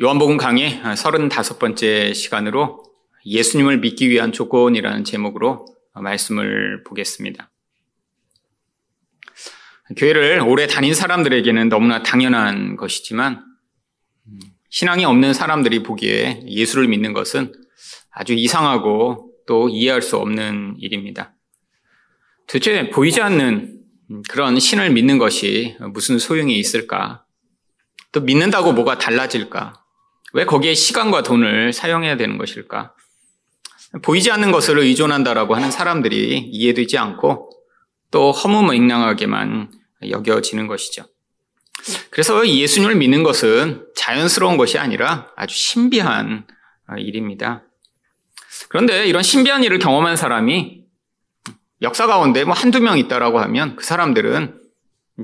요한복음 강의 35번째 시간으로 예수님을 믿기 위한 조건이라는 제목으로 말씀을 보겠습니다. 교회를 오래 다닌 사람들에게는 너무나 당연한 것이지만 신앙이 없는 사람들이 보기에 예수를 믿는 것은 아주 이상하고 또 이해할 수 없는 일입니다. 도대체 보이지 않는 그런 신을 믿는 것이 무슨 소용이 있을까? 또 믿는다고 뭐가 달라질까? 왜 거기에 시간과 돈을 사용해야 되는 것일까? 보이지 않는 것을 의존한다라고 하는 사람들이 이해되지 않고 또 허무맹랑하게만 여겨지는 것이죠. 그래서 예수님을 믿는 것은 자연스러운 것이 아니라 아주 신비한 일입니다. 그런데 이런 신비한 일을 경험한 사람이 역사 가운데 뭐 한두 명 있다라고 하면 그 사람들은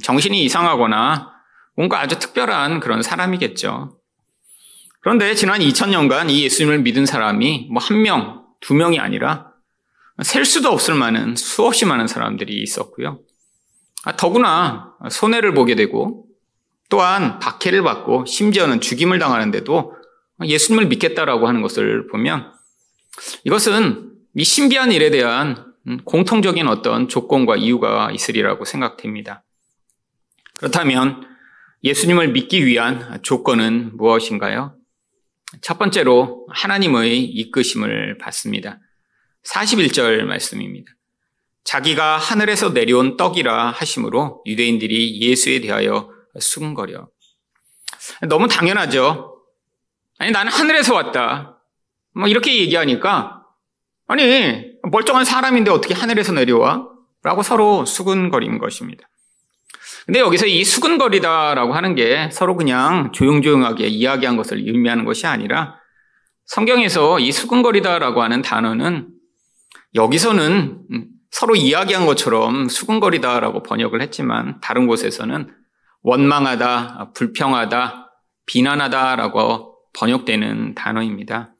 정신이 이상하거나 뭔가 아주 특별한 그런 사람이겠죠. 그런데 지난 2000년간 이 예수님을 믿은 사람이 뭐 한 명, 두 명이 아니라 셀 수도 없을 만한 수없이 많은 사람들이 있었고요. 아, 더구나 손해를 보게 되고 또한 박해를 받고 심지어는 죽임을 당하는데도 예수님을 믿겠다라고 하는 것을 보면 이것은 이 신비한 일에 대한 공통적인 어떤 조건과 이유가 있으리라고 생각됩니다. 그렇다면 예수님을 믿기 위한 조건은 무엇인가요? 첫 번째로 하나님의 이끄심을 받습니다. 41절 말씀입니다. 자기가 하늘에서 내려온 떡이라 하심으로 유대인들이 예수에 대하여 수근거려. 너무 당연하죠. 아니, 나는 하늘에서 왔다. 뭐, 이렇게 얘기하니까, 아니, 멀쩡한 사람인데 어떻게 하늘에서 내려와? 라고 서로 수근거린 것입니다. 근데 여기서 이 수근거리다라고 하는 게 서로 그냥 조용조용하게 이야기한 것을 의미하는 것이 아니라 성경에서 이 수근거리다라고 하는 단어는 여기서는 서로 이야기한 것처럼 수근거리다라고 번역을 했지만 다른 곳에서는 원망하다, 불평하다, 비난하다라고 번역되는 단어입니다.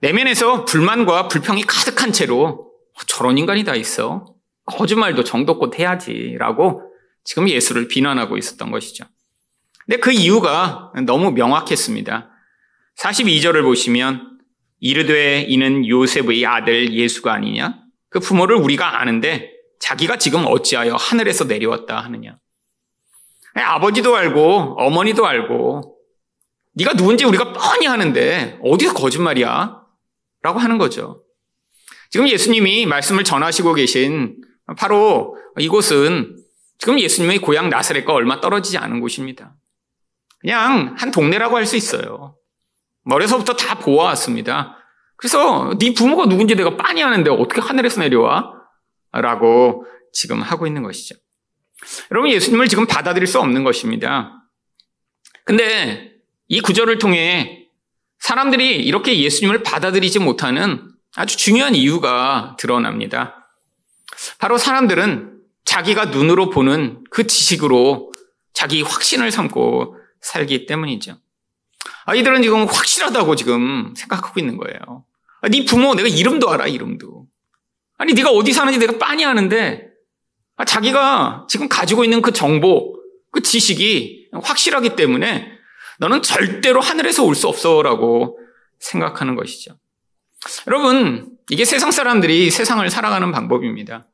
내면에서 불만과 불평이 가득한 채로 저런 인간이 다 있어. 거짓말도 정도껏 해야지라고 지금 예수를 비난하고 있었던 것이죠. 근데 그 이유가 너무 명확했습니다. 42절을 보시면 이르되 이는 요셉의 아들 예수가 아니냐? 그 부모를 우리가 아는데 자기가 지금 어찌하여 하늘에서 내려왔다 하느냐? 아버지도 알고 어머니도 알고 네가 누군지 우리가 뻔히 하는데 어디서 거짓말이야? 라고 하는 거죠. 지금 예수님이 말씀을 전하시고 계신 바로 이곳은 지금 예수님의 고향 나사렛과 얼마 떨어지지 않은 곳입니다. 그냥 한 동네라고 할 수 있어요. 머리에서부터 다 보아왔습니다. 그래서 네 부모가 누군지 내가 빤히 아는데 어떻게 하늘에서 내려와? 라고 지금 하고 있는 것이죠. 여러분 예수님을 지금 받아들일 수 없는 것입니다. 근데 이 구절을 통해 사람들이 이렇게 예수님을 받아들이지 못하는 아주 중요한 이유가 드러납니다. 바로 사람들은 자기가 눈으로 보는 그 지식으로 자기 확신을 삼고 살기 때문이죠. 아이들은 지금 확실하다고 지금 생각하고 있는 거예요. 아, 네 부모 내가 이름도 알아 이름도. 아니 네가 어디 사는지 내가 빤히 아는데 아, 자기가 지금 가지고 있는 그 정보, 그 지식이 확실하기 때문에 너는 절대로 하늘에서 올 수 없어라고 생각하는 것이죠. 여러분, 이게 세상 사람들이 세상을 살아가는 방법입니다.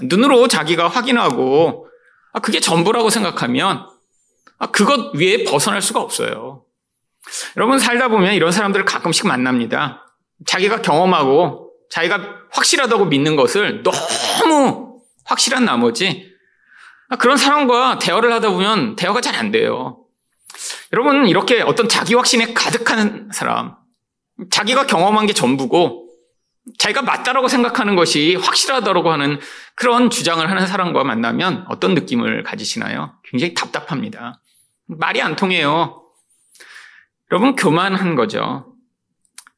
눈으로 자기가 확인하고 아, 그게 전부라고 생각하면 아, 그것 위에 벗어날 수가 없어요. 여러분 살다 보면 이런 사람들을 가끔씩 만납니다. 자기가 경험하고 자기가 확실하다고 믿는 것을 너무 확실한 나머지 아, 그런 사람과 대화를 하다 보면 대화가 잘 안 돼요. 여러분 이렇게 어떤 자기 확신에 가득한 사람, 자기가 경험한 게 전부고 자기가 맞다라고 생각하는 것이 확실하다라고 하는 그런 주장을 하는 사람과 만나면 어떤 느낌을 가지시나요? 굉장히 답답합니다. 말이 안 통해요. 여러분, 교만한 거죠.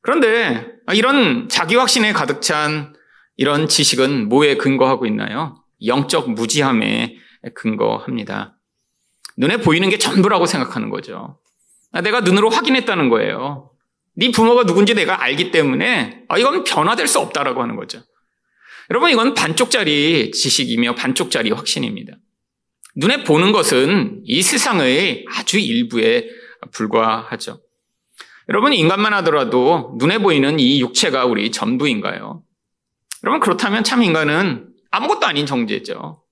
그런데 이런 자기 확신에 가득 찬 이런 지식은 뭐에 근거하고 있나요? 영적 무지함에 근거합니다. 눈에 보이는 게 전부라고 생각하는 거죠. 내가 눈으로 확인했다는 거예요. 네 부모가 누군지 내가 알기 때문에 아, 이건 변화될 수 없다라고 하는 거죠. 여러분 이건 반쪽짜리 지식이며 반쪽짜리 확신입니다. 눈에 보는 것은 이 세상의 아주 일부에 불과하죠. 여러분, 인간만 하더라도 눈에 보이는 이 육체가 우리 전부인가요? 여러분, 그렇다면 참 인간은 아무것도 아닌 존재죠.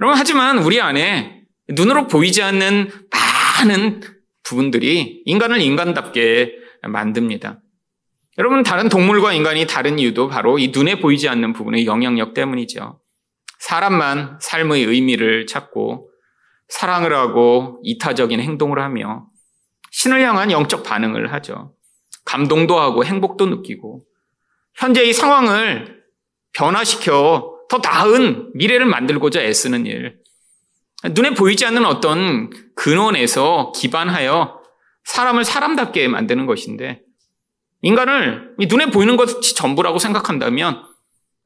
여러분, 하지만 우리 안에 눈으로 보이지 않는 많은 부분들이 인간을 인간답게 만듭니다. 여러분, 다른 동물과 인간이 다른 이유도 바로 이 눈에 보이지 않는 부분의 영향력 때문이죠. 사람만 삶의 의미를 찾고 사랑을 하고 이타적인 행동을 하며 신을 향한 영적 반응을 하죠. 감동도 하고 행복도 느끼고 현재 이 상황을 변화시켜 더 나은 미래를 만들고자 애쓰는 일. 눈에 보이지 않는 어떤 근원에서 기반하여 사람을 사람답게 만드는 것인데 인간을 눈에 보이는 것이 전부라고 생각한다면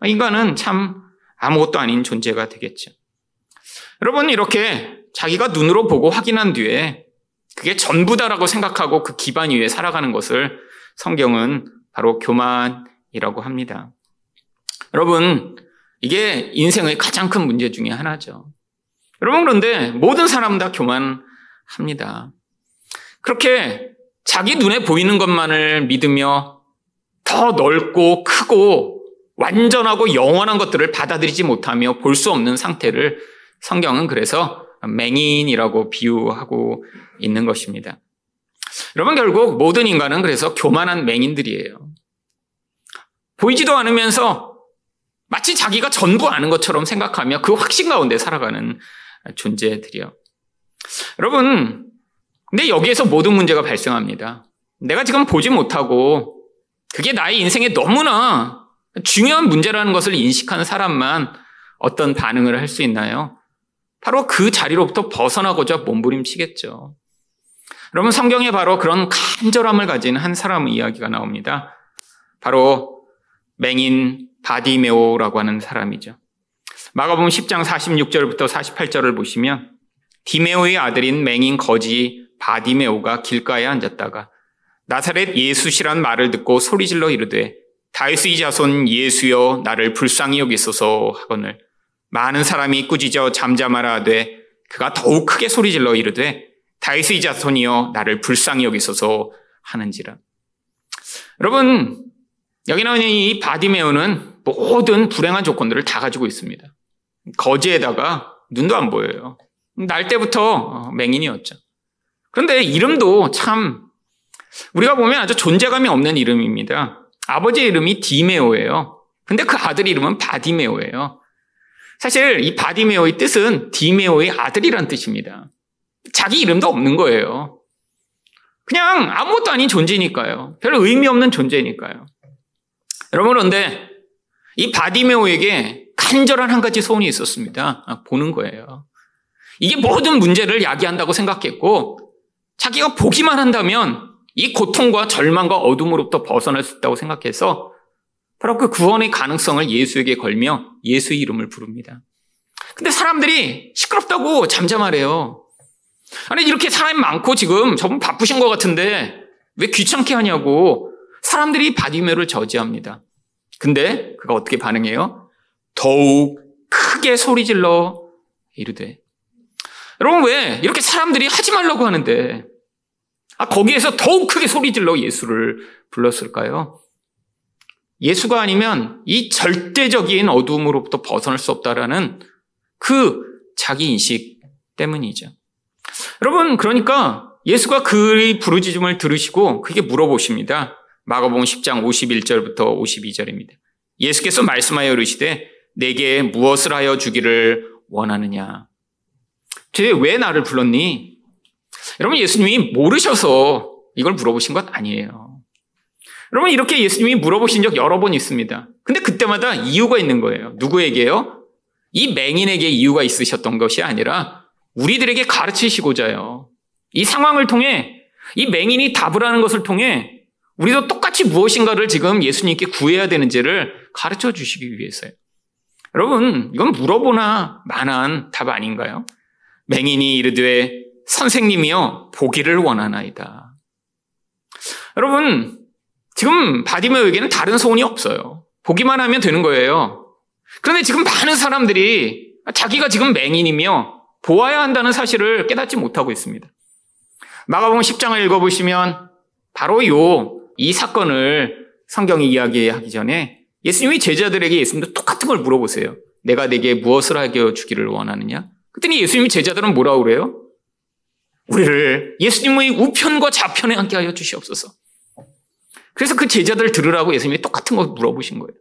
인간은 참 아무것도 아닌 존재가 되겠죠. 여러분 이렇게 자기가 눈으로 보고 확인한 뒤에 그게 전부다라고 생각하고 그 기반 위에 살아가는 것을 성경은 바로 교만이라고 합니다. 여러분, 이게 인생의 가장 큰 문제 중에 하나죠. 여러분, 그런데 모든 사람 다 교만합니다. 그렇게 자기 눈에 보이는 것만을 믿으며 더 넓고 크고 완전하고 영원한 것들을 받아들이지 못하며 볼 수 없는 상태를 성경은 그래서 맹인이라고 비유하고 있는 것입니다. 여러분 결국 모든 인간은 그래서 교만한 맹인들이에요. 보이지도 않으면서 마치 자기가 전부 아는 것처럼 생각하며 그 확신 가운데 살아가는 존재들이요. 여러분, 근데 여기에서 모든 문제가 발생합니다. 내가 지금 보지 못하고 그게 나의 인생에 너무나 중요한 문제라는 것을 인식하는 사람만 어떤 반응을 할 수 있나요? 바로 그 자리로부터 벗어나고자 몸부림치겠죠. 여러분 성경에 바로 그런 간절함을 가진 한 사람의 이야기가 나옵니다. 바로 맹인 바디메오라고 하는 사람이죠. 마가복음 10장 46절부터 48절을 보시면 디메오의 아들인 맹인 거지 바디메오가 길가에 앉았다가 나사렛 예수시란 말을 듣고 소리질러 이르되 다윗의 자손 예수여 나를 불쌍히 여기소서 하거늘 많은 사람이 꾸짖어 잠잠하라 하되 그가 더욱 크게 소리질러 이르되 다윗의 자손이여 나를 불쌍히 여기소서 하는지라. 여러분 여기 나오는 이 바디메오는 모든 불행한 조건들을 다 가지고 있습니다. 거지에다가 눈도 안 보여요. 날 때부터 맹인이었죠. 그런데 이름도 참 우리가 보면 아주 존재감이 없는 이름입니다. 아버지 이름이 디메오예요. 근데 그 아들 이름은 바디메오예요. 사실 이 바디메오의 뜻은 디메오의 아들이란 뜻입니다. 자기 이름도 없는 거예요. 그냥 아무것도 아닌 존재니까요. 별 의미 없는 존재니까요. 여러분, 그런데 이 바디메오에게 간절한 한 가지 소원이 있었습니다. 아, 보는 거예요. 이게 모든 문제를 야기한다고 생각했고, 자기가 보기만 한다면 이 고통과 절망과 어둠으로부터 벗어날 수 있다고 생각해서 바로 그 구원의 가능성을 예수에게 걸며 예수의 이름을 부릅니다. 근데 사람들이 시끄럽다고 잠잠하래요. 아니, 이렇게 사람이 많고 지금 저분 바쁘신 것 같은데 왜 귀찮게 하냐고 사람들이 바디메를 저지합니다. 근데 그가 어떻게 반응해요? 더욱 크게 소리질러 이르되. 여러분 왜 이렇게 사람들이 하지 말라고 하는데 아, 거기에서 더욱 크게 소리질러 예수를 불렀을까요? 예수가 아니면 이 절대적인 어둠으로부터 벗어날 수 없다라는 그 자기 인식 때문이죠. 여러분, 그러니까 예수가 그의 부르짖음을 들으시고 그게 물어보십니다. 마가복음 10장 51절부터 52절입니다. 예수께서 말씀하여 이르시되 내게 무엇을 하여 주기를 원하느냐? 쟤왜 나를 불렀니? 여러분 예수님이 모르셔서 이걸 물어보신 것 아니에요. 여러분 이렇게 예수님이 물어보신 적 여러 번 있습니다. 근데 그때마다 이유가 있는 거예요. 누구에게요? 이 맹인에게 이유가 있으셨던 것이 아니라 우리들에게 가르치시고자요. 이 상황을 통해 이 맹인이 답을 하는 것을 통해 우리도 똑같이 무엇인가를 지금 예수님께 구해야 되는지를 가르쳐 주시기 위해서요. 여러분, 이건 물어보나 만한 답 아닌가요? 맹인이 이르되 선생님이여 보기를 원하나이다. 여러분, 지금 바디메오에게는 다른 소원이 없어요. 보기만 하면 되는 거예요. 그런데 지금 많은 사람들이 자기가 지금 맹인이며 보아야 한다는 사실을 깨닫지 못하고 있습니다. 마가복음 10장을 읽어보시면 바로 요, 이 사건을 성경이 이야기하기 전에 예수님이 제자들에게 예수님도 똑같은 걸 물어보세요. 내가 내게 무엇을 하게 주기를 원하느냐? 그랬더니 예수님이 제자들은 뭐라고 그래요? 우리를 예수님의 우편과 좌편에 앉게 하여 주시옵소서. 그래서 그 제자들 들으라고 예수님이 똑같은 거 물어보신 거예요.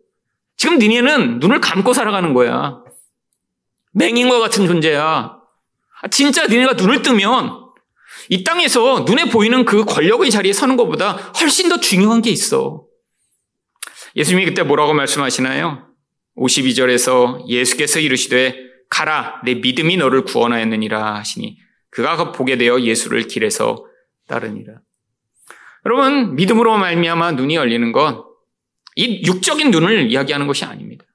지금 니네는 눈을 감고 살아가는 거야. 맹인과 같은 존재야. 아, 진짜 니네가 눈을 뜨면 이 땅에서 눈에 보이는 그 권력의 자리에 서는 것보다 훨씬 더 중요한 게 있어. 예수님이 그때 뭐라고 말씀하시나요? 52절에서 예수께서 이르시되 가라 내 믿음이 너를 구원하였느니라 하시니 그가 보게 되어 예수를 길에서 따르니라. 여러분 믿음으로 말미암아 눈이 열리는 건 이 육적인 눈을 이야기하는 것이 아닙니다.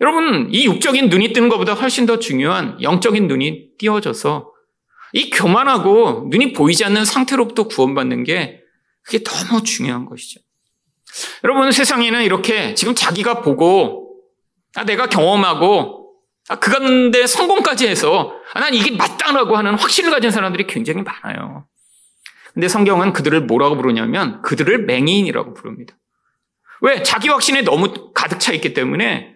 여러분 이 육적인 눈이 뜨는 것보다 훨씬 더 중요한 영적인 눈이 띄어져서 이 교만하고 눈이 보이지 않는 상태로부터 구원받는 게 그게 너무 중요한 것이죠. 여러분 세상에는 이렇게 지금 자기가 보고 아, 내가 경험하고 아, 그 가운데 성공까지 해서 아, 난 이게 맞다라고 하는 확신을 가진 사람들이 굉장히 많아요. 근데 성경은 그들을 뭐라고 부르냐면 그들을 맹인이라고 부릅니다. 왜? 자기 확신에 너무 가득 차 있기 때문에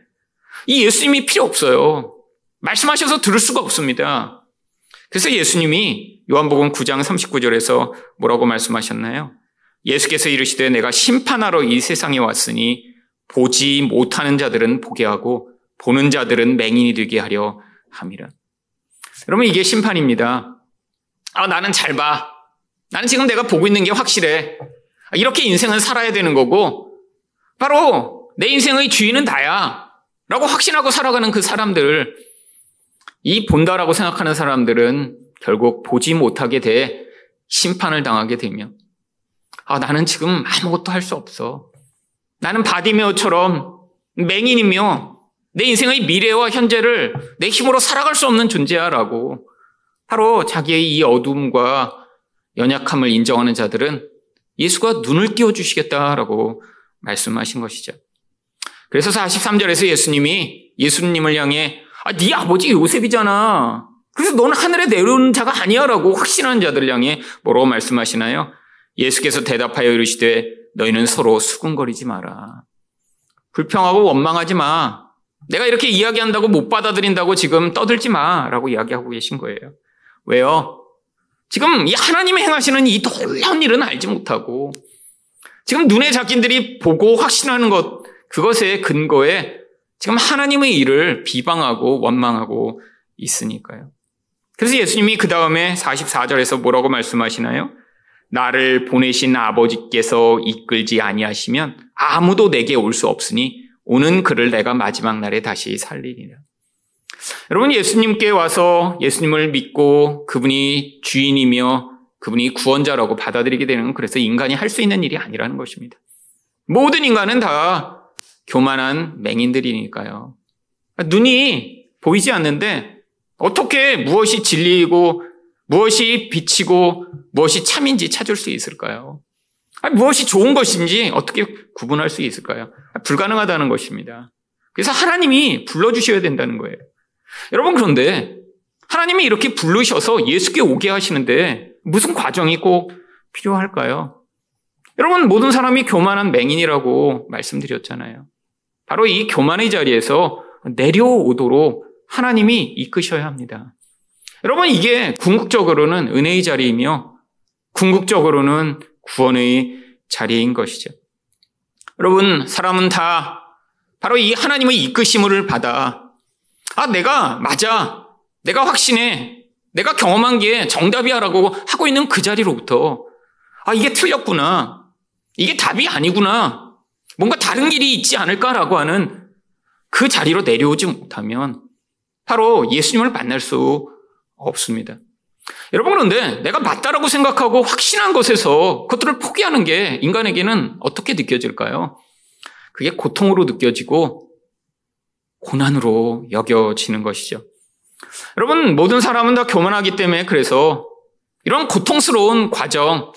이 예수님이 필요 없어요. 말씀하셔서 들을 수가 없습니다. 그래서 예수님이 요한복음 9장 39절에서 뭐라고 말씀하셨나요? 예수께서 이르시되 내가 심판하러 이 세상에 왔으니 보지 못하는 자들은 보게 하고 보는 자들은 맹인이 되게 하려 함이라. 여러분 이게 심판입니다. 아 나는 잘 봐. 나는 지금 내가 보고 있는 게 확실해. 이렇게 인생을 살아야 되는 거고 바로 내 인생의 주인은 나야. 라고 확신하고 살아가는 그 사람들 이 본다라고 생각하는 사람들은 결국 보지 못하게 돼 심판을 당하게 되며 아, 나는 지금 아무것도 할 수 없어. 나는 바디메어처럼 맹인이며 내 인생의 미래와 현재를 내 힘으로 살아갈 수 없는 존재야라고 바로 자기의 이 어둠과 연약함을 인정하는 자들은 예수가 눈을 띄워주시겠다라고 말씀하신 것이죠. 그래서 43절에서 예수님이 예수님을 향해 아, 네 아버지 요셉이잖아. 그래서 너는 하늘에 내려오는 자가 아니야라고 확신하는 자들 향해 뭐라고 말씀하시나요? 예수께서 대답하여 이르시되 너희는 서로 수군거리지 마라. 불평하고 원망하지 마. 내가 이렇게 이야기한다고 못 받아들인다고 지금 떠들지 마. 라고 이야기하고 계신 거예요. 왜요? 지금 이 하나님이 행하시는 이 놀라운 일은 알지 못하고 지금 눈에 자기들이 보고 확신하는 것, 그것의 근거에 지금 하나님의 일을 비방하고 원망하고 있으니까요. 그래서 예수님이 그 다음에 44절에서 뭐라고 말씀하시나요? 나를 보내신 아버지께서 이끌지 아니하시면 아무도 내게 올 수 없으니 오는 그를 내가 마지막 날에 다시 살리리라. 여러분 예수님께 와서 예수님을 믿고 그분이 주인이며 그분이 구원자라고 받아들이게 되는 그래서 인간이 할 수 있는 일이 아니라는 것입니다. 모든 인간은 다 교만한 맹인들이니까요. 눈이 보이지 않는데 어떻게 무엇이 진리이고 무엇이 빛이고 무엇이 참인지 찾을 수 있을까요? 아니, 무엇이 좋은 것인지 어떻게 구분할 수 있을까요? 불가능하다는 것입니다. 그래서 하나님이 불러주셔야 된다는 거예요. 여러분, 그런데 하나님이 이렇게 부르셔서 예수께 오게 하시는데 무슨 과정이 꼭 필요할까요? 여러분, 모든 사람이 교만한 맹인이라고 말씀드렸잖아요. 바로 이 교만의 자리에서 내려오도록 하나님이 이끄셔야 합니다. 여러분, 이게 궁극적으로는 은혜의 자리이며 궁극적으로는 구원의 자리인 것이죠. 여러분, 사람은 다 바로 이 하나님의 이끄심을 받아, 아, 내가 맞아. 내가 확신해. 내가 경험한 게 정답이야라고 하고 있는 그 자리로부터, 아, 이게 틀렸구나. 이게 답이 아니구나. 뭔가 다른 길이 있지 않을까라고 하는 그 자리로 내려오지 못하면 바로 예수님을 만날 수 없습니다. 여러분 그런데 내가 맞다라고 생각하고 확신한 것에서 그것들을 포기하는 게 인간에게는 어떻게 느껴질까요? 그게 고통으로 느껴지고 고난으로 여겨지는 것이죠. 여러분 모든 사람은 다 교만하기 때문에 그래서 이런 고통스러운 과정,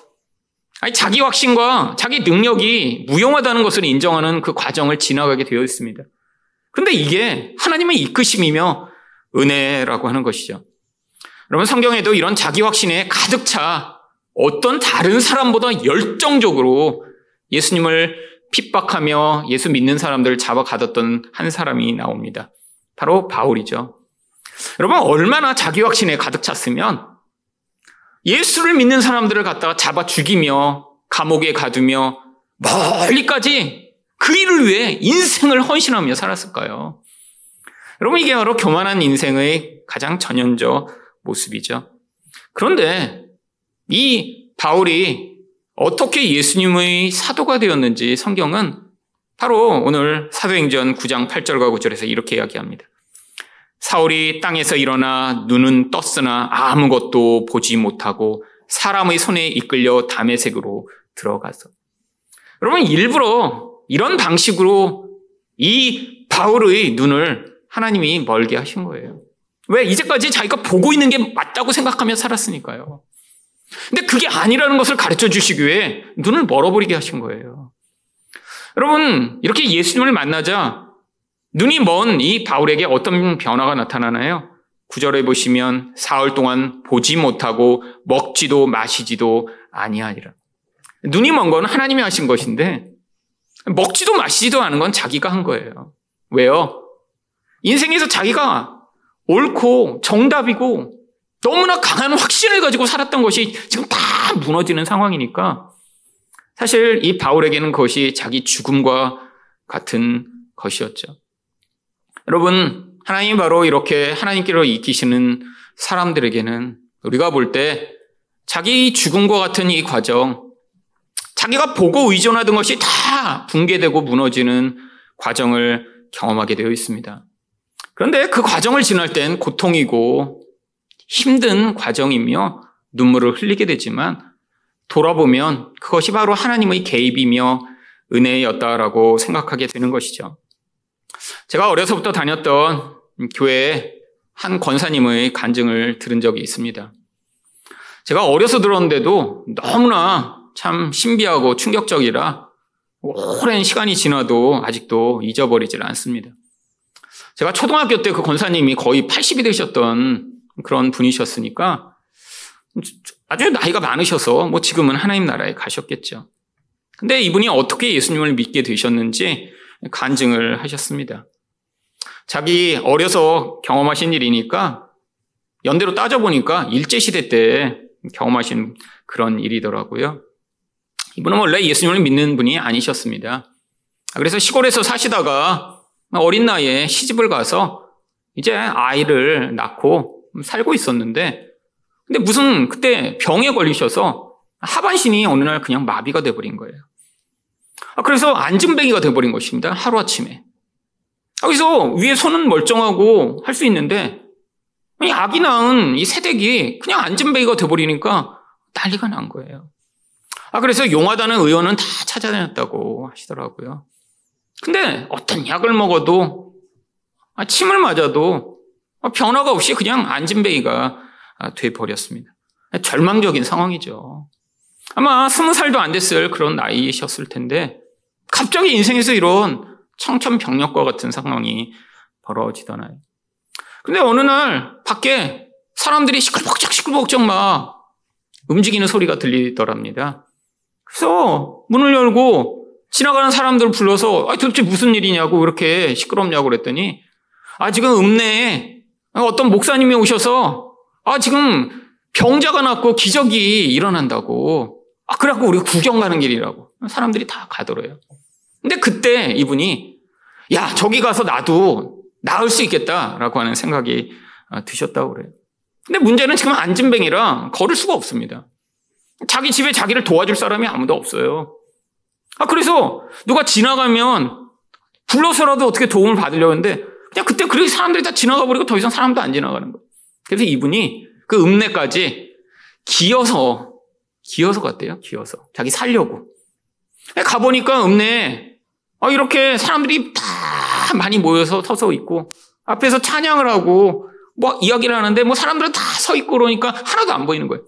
아니 자기 확신과 자기 능력이 무용하다는 것을 인정하는 그 과정을 지나가게 되어 있습니다. 그런데 이게 하나님의 이끄심이며 은혜라고 하는 것이죠. 여러분 성경에도 이런 자기 확신에 가득 차 어떤 다른 사람보다 열정적으로 예수님을 핍박하며 예수 믿는 사람들을 잡아가뒀던 한 사람이 나옵니다. 바로 바울이죠. 여러분, 얼마나 자기 확신에 가득 찼으면 예수를 믿는 사람들을 갖다가 잡아 죽이며 감옥에 가두며 멀리까지 그 일을 위해 인생을 헌신하며 살았을까요? 여러분, 이게 바로 교만한 인생의 가장 전형적 모습이죠. 그런데 이 바울이 어떻게 예수님의 사도가 되었는지 성경은 바로 오늘 사도행전 9장 8절과 9절에서 이렇게 이야기합니다. 사울이 땅에서 일어나 눈은 떴으나 아무것도 보지 못하고 사람의 손에 이끌려 담의색으로 들어가서 여러분 일부러 이런 방식으로 이 바울의 눈을 하나님이 멀게 하신 거예요. 왜? 이제까지 자기가 보고 있는 게 맞다고 생각하며 살았으니까요. 근데 그게 아니라는 것을 가르쳐 주시기 위해 눈을 멀어버리게 하신 거예요. 여러분, 이렇게 예수님을 만나자 눈이 먼 이 바울에게 어떤 변화가 나타나나요? 구절에 보시면 사흘 동안 보지 못하고 먹지도 마시지도 아니하니라. 눈이 먼 건 하나님이 하신 것인데 먹지도 마시지도 않은 건 자기가 한 거예요. 왜요? 인생에서 자기가 옳고 정답이고 너무나 강한 확신을 가지고 살았던 것이 지금 다 무너지는 상황이니까 사실 이 바울에게는 그것이 자기 죽음과 같은 것이었죠. 여러분, 하나님이 바로 이렇게 하나님께로 이기시는 사람들에게는 우리가 볼 때 자기 죽음과 같은 이 과정, 자기가 보고 의존하던 것이 다 붕괴되고 무너지는 과정을 경험하게 되어 있습니다. 그런데 그 과정을 지날 땐 고통이고 힘든 과정이며 눈물을 흘리게 되지만 돌아보면 그것이 바로 하나님의 개입이며 은혜였다라고 생각하게 되는 것이죠. 제가 어려서부터 다녔던 교회에 한 권사님의 간증을 들은 적이 있습니다. 제가 어려서 들었는데도 너무나 참 신비하고 충격적이라 오랜 시간이 지나도 아직도 잊어버리질 않습니다. 제가 초등학교 때 그 권사님이 거의 80이 되셨던 그런 분이셨으니까 아주 나이가 많으셔서 뭐 지금은 하나님 나라에 가셨겠죠. 근데 이분이 어떻게 예수님을 믿게 되셨는지 간증을 하셨습니다. 자기 어려서 경험하신 일이니까 연대로 따져보니까 일제시대 때 경험하신 그런 일이더라고요. 이분은 원래 예수님을 믿는 분이 아니셨습니다. 그래서 시골에서 사시다가 어린 나이에 시집을 가서 이제 아이를 낳고 살고 있었는데 근데 무슨 그때 병에 걸리셔서 하반신이 어느 날 그냥 마비가 돼버린 거예요. 아, 그래서 안진뱅이가 돼버린 것입니다. 하루아침에. 여기서 위에 손은 멀쩡하고 할 수 있는데 아기 낳은 이 새댁이 그냥 안진뱅이가 돼버리니까 난리가 난 거예요. 아, 그래서 용하다는 의원은 다 찾아다녔다고 하시더라고요. 근데 어떤 약을 먹어도 아, 침을 맞아도 변화가 없이 그냥 안진뱅이가 돼 버렸습니다. 절망적인 상황이죠. 아마 스무 살도 안 됐을 그런 나이셨을 텐데 갑자기 인생에서 이런 청천벽력과 같은 상황이 벌어지더나요. 근데 어느 날 밖에 사람들이 시끌벅적 시끌벅적 막 움직이는 소리가 들리더랍니다. 그래서 문을 열고 지나가는 사람들을 불러서 아, 도대체 무슨 일이냐고 그렇게 시끄럽냐고 그랬더니 아 지금 읍내에 어떤 목사님이 오셔서 아 지금 병자가 났고 기적이 일어난다고 아 그래갖고 우리 구경 가는 길이라고 사람들이 다 가더래요. 근데 그때 이분이 야 저기 가서 나도 나을 수 있겠다라고 하는 생각이 아, 드셨다고 그래요. 근데 문제는 지금 안진뱅이라 걸을 수가 없습니다. 자기 집에 자기를 도와줄 사람이 아무도 없어요. 아, 그래서 누가 지나가면 불러서라도 어떻게 도움을 받으려고 했는데 그냥 그때 그렇게 사람들이 다 지나가 버리고 더 이상 사람도 안 지나가는 거예요. 그래서 이분이 그 읍내까지 기어서, 기어서 갔대요. 기어서. 자기 살려고. 가보니까 읍내에 아, 이렇게 사람들이 다 많이 모여서 서서 있고 앞에서 찬양을 하고 뭐 이야기를 하는데 뭐 사람들은 다 서 있고 그러니까 하나도 안 보이는 거예요.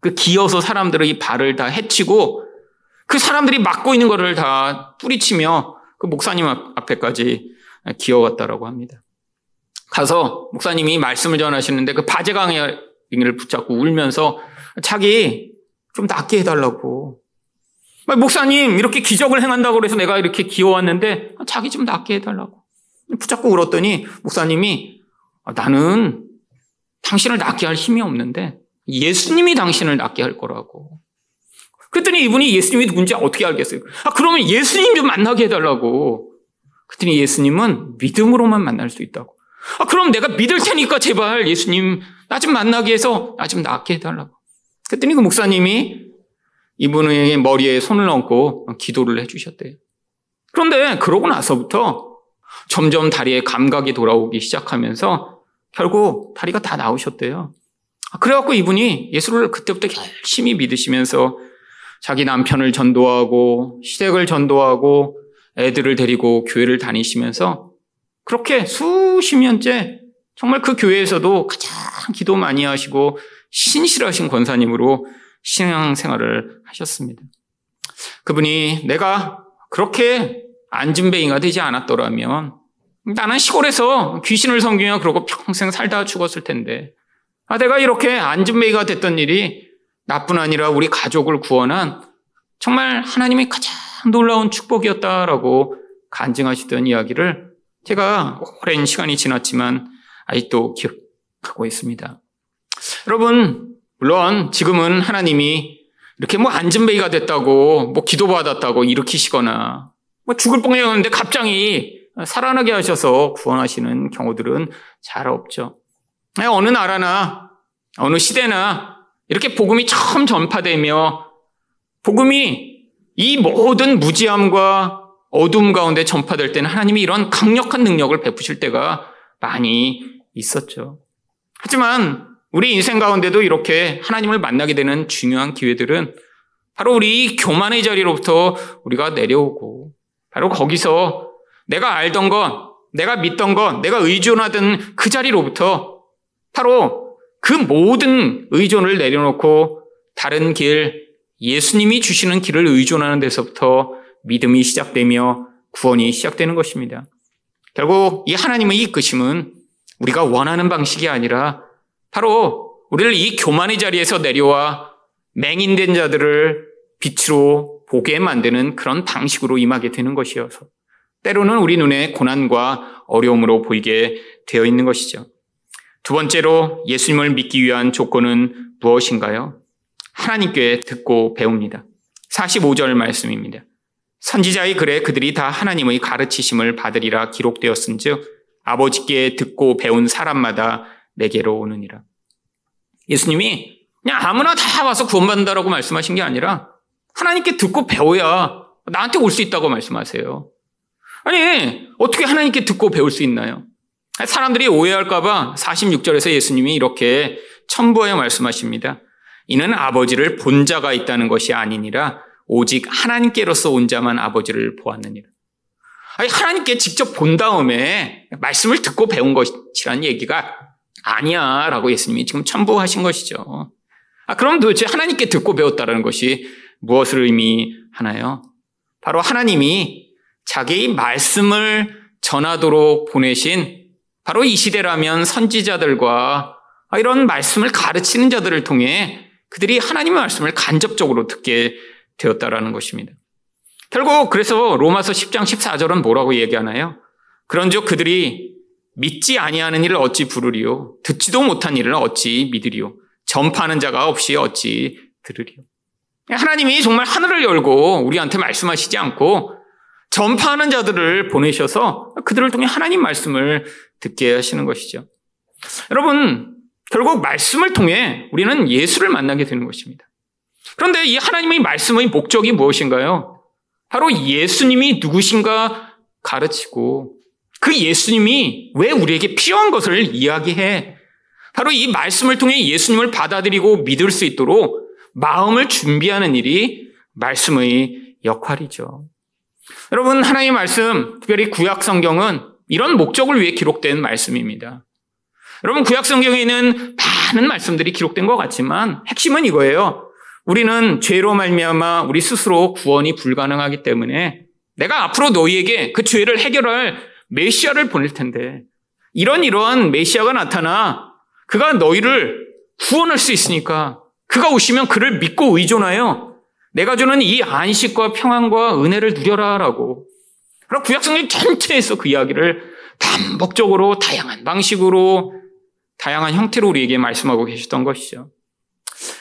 그 기어서 사람들의 발을 다 해치고 그 사람들이 막고 있는 것을 다 뿌리치며 그 목사님 앞에까지 기어갔다라고 합니다. 가서 목사님이 말씀을 전하시는데 그 바제강이를 붙잡고 울면서 자기 좀 낫게 해달라고. 목사님, 이렇게 기적을 행한다고 그래서 내가 이렇게 기어왔는데, 자기 좀 낫게 해달라고. 붙잡고 울었더니, 목사님이, 아, 나는 당신을 낫게 할 힘이 없는데, 예수님이 당신을 낫게 할 거라고. 그랬더니 이분이 예수님이 누군지 어떻게 알겠어요? 아, 그러면 예수님 좀 만나게 해달라고. 그랬더니 예수님은 믿음으로만 만날 수 있다고. 아, 그럼 내가 믿을 테니까 제발 예수님 나 좀 만나게 해서 나 좀 낫게 해달라고. 그랬더니 그 목사님이 이분의 머리에 손을 얹고 기도를 해주셨대요. 그런데 그러고 나서부터 점점 다리에 감각이 돌아오기 시작하면서 결국 다리가 다 나오셨대요. 아, 그래갖고 이분이 예수를 그때부터 열심히 믿으시면서 자기 남편을 전도하고 시댁을 전도하고 애들을 데리고 교회를 다니시면서 그렇게 수십 년째 정말 그 교회에서도 가장 기도 많이 하시고 신실하신 권사님으로 신앙생활을 하셨습니다. 그분이 내가 그렇게 안진뱅이가 되지 않았더라면 나는 시골에서 귀신을 섬기며 그러고 평생 살다 죽었을 텐데 아, 내가 이렇게 안진뱅이가 됐던 일이 나뿐 아니라 우리 가족을 구원한 정말 하나님의 가장 놀라운 축복이었다라고 간증하시던 이야기를 제가 오랜 시간이 지났지만 아직도 기억하고 있습니다. 여러분, 물론 지금은 하나님이 이렇게 뭐 안전베이가 됐다고 뭐 기도받았다고 일으키시거나 뭐 죽을 뻔했는데 갑자기 살아나게 하셔서 구원하시는 경우들은 잘 없죠. 어느 나라나 어느 시대나 이렇게 복음이 처음 전파되며 복음이 이 모든 무지함과 어둠 가운데 전파될 때는 하나님이 이런 강력한 능력을 베푸실 때가 많이 있었죠. 하지만 우리 인생 가운데도 이렇게 하나님을 만나게 되는 중요한 기회들은 바로 우리 교만의 자리로부터 우리가 내려오고 바로 거기서 내가 알던 것, 내가 믿던 것, 내가 의존하던 그 자리로부터 바로 그 모든 의존을 내려놓고 다른 길, 예수님이 주시는 길을 의존하는 데서부터 믿음이 시작되며 구원이 시작되는 것입니다. 결국 이 하나님의 이끄심은 우리가 원하는 방식이 아니라 바로 우리를 이 교만의 자리에서 내려와 맹인된 자들을 빛으로 보게 만드는 그런 방식으로 임하게 되는 것이어서 때로는 우리 눈에 고난과 어려움으로 보이게 되어 있는 것이죠. 두 번째로 예수님을 믿기 위한 조건은 무엇인가요? 하나님께 듣고 배웁니다. 45절 말씀입니다. 선지자의 글에 그들이 다 하나님의 가르치심을 받으리라 기록되었은즉 아버지께 듣고 배운 사람마다 내게로 오느니라. 예수님이 그냥 아무나 다 와서 구원받는다라고 말씀하신 게 아니라 하나님께 듣고 배워야 나한테 올 수 있다고 말씀하세요. 아니, 어떻게 하나님께 듣고 배울 수 있나요? 사람들이 오해할까봐 46절에서 예수님이 이렇게 첨부하여 말씀하십니다. 이는 아버지를 본 자가 있다는 것이 아니니라 오직 하나님께로서 온 자만 아버지를 보았느니라. 아니, 하나님께 직접 본 다음에 말씀을 듣고 배운 것이라는 얘기가 아니야 라고 예수님이 지금 첨부하신 것이죠. 아, 그럼 도대체 하나님께 듣고 배웠다는 것이 무엇을 의미하나요? 바로 하나님이 자기의 말씀을 전하도록 보내신 바로 이 시대라면 선지자들과 이런 말씀을 가르치는 자들을 통해 그들이 하나님의 말씀을 간접적으로 듣게 되었다라는 것입니다. 결국 그래서 로마서 10장 14절은 뭐라고 얘기하나요? 그런즉 그들이 믿지 아니하는 일을 어찌 부르리요 듣지도 못한 일을 어찌 믿으리요 전파하는 자가 없이 어찌 들으리요 하나님이 정말 하늘을 열고 우리한테 말씀하시지 않고 전파하는 자들을 보내셔서 그들을 통해 하나님 말씀을 듣게 하시는 것이죠. 여러분 결국 말씀을 통해 우리는 예수를 만나게 되는 것입니다. 그런데 이 하나님의 말씀의 목적이 무엇인가요? 바로 예수님이 누구신가 가르치고 그 예수님이 왜 우리에게 필요한 것을 이야기해. 바로 이 말씀을 통해 예수님을 받아들이고 믿을 수 있도록 마음을 준비하는 일이 말씀의 역할이죠. 여러분, 하나님의 말씀, 특별히 구약 성경은 이런 목적을 위해 기록된 말씀입니다. 여러분 구약 성경에는 많은 말씀들이 기록된 것 같지만 핵심은 이거예요. 우리는 죄로 말미암아 우리 스스로 구원이 불가능하기 때문에 내가 앞으로 너희에게 그 죄를 해결할 메시아를 보낼 텐데 이런 이러한 메시아가 나타나 그가 너희를 구원할 수 있으니까 그가 오시면 그를 믿고 의존하여 내가 주는 이 안식과 평안과 은혜를 누려라라고. 그럼 구약성경 전체에서 그 이야기를 반복적으로 다양한 방식으로 다양한 형태로 우리에게 말씀하고 계셨던 것이죠.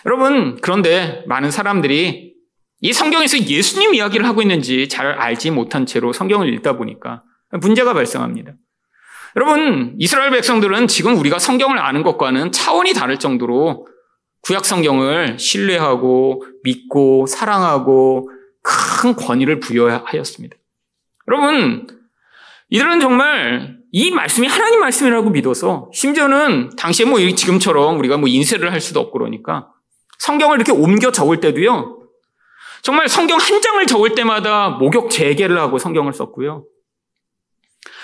여러분, 그런데 많은 사람들이 이 성경에서 예수님 이야기를 하고 있는지 잘 알지 못한 채로 성경을 읽다 보니까 문제가 발생합니다. 여러분, 이스라엘 백성들은 지금 우리가 성경을 아는 것과는 차원이 다를 정도로 구약 성경을 신뢰하고 믿고 사랑하고 큰 권위를 부여하였습니다. 여러분, 이들은 정말 이 말씀이 하나님 말씀이라고 믿어서 심지어는 당시에 뭐 지금처럼 우리가 뭐 인쇄를 할 수도 없고 그러니까 성경을 이렇게 옮겨 적을 때도요. 정말 성경 한 장을 적을 때마다 목욕 재개를 하고 성경을 썼고요.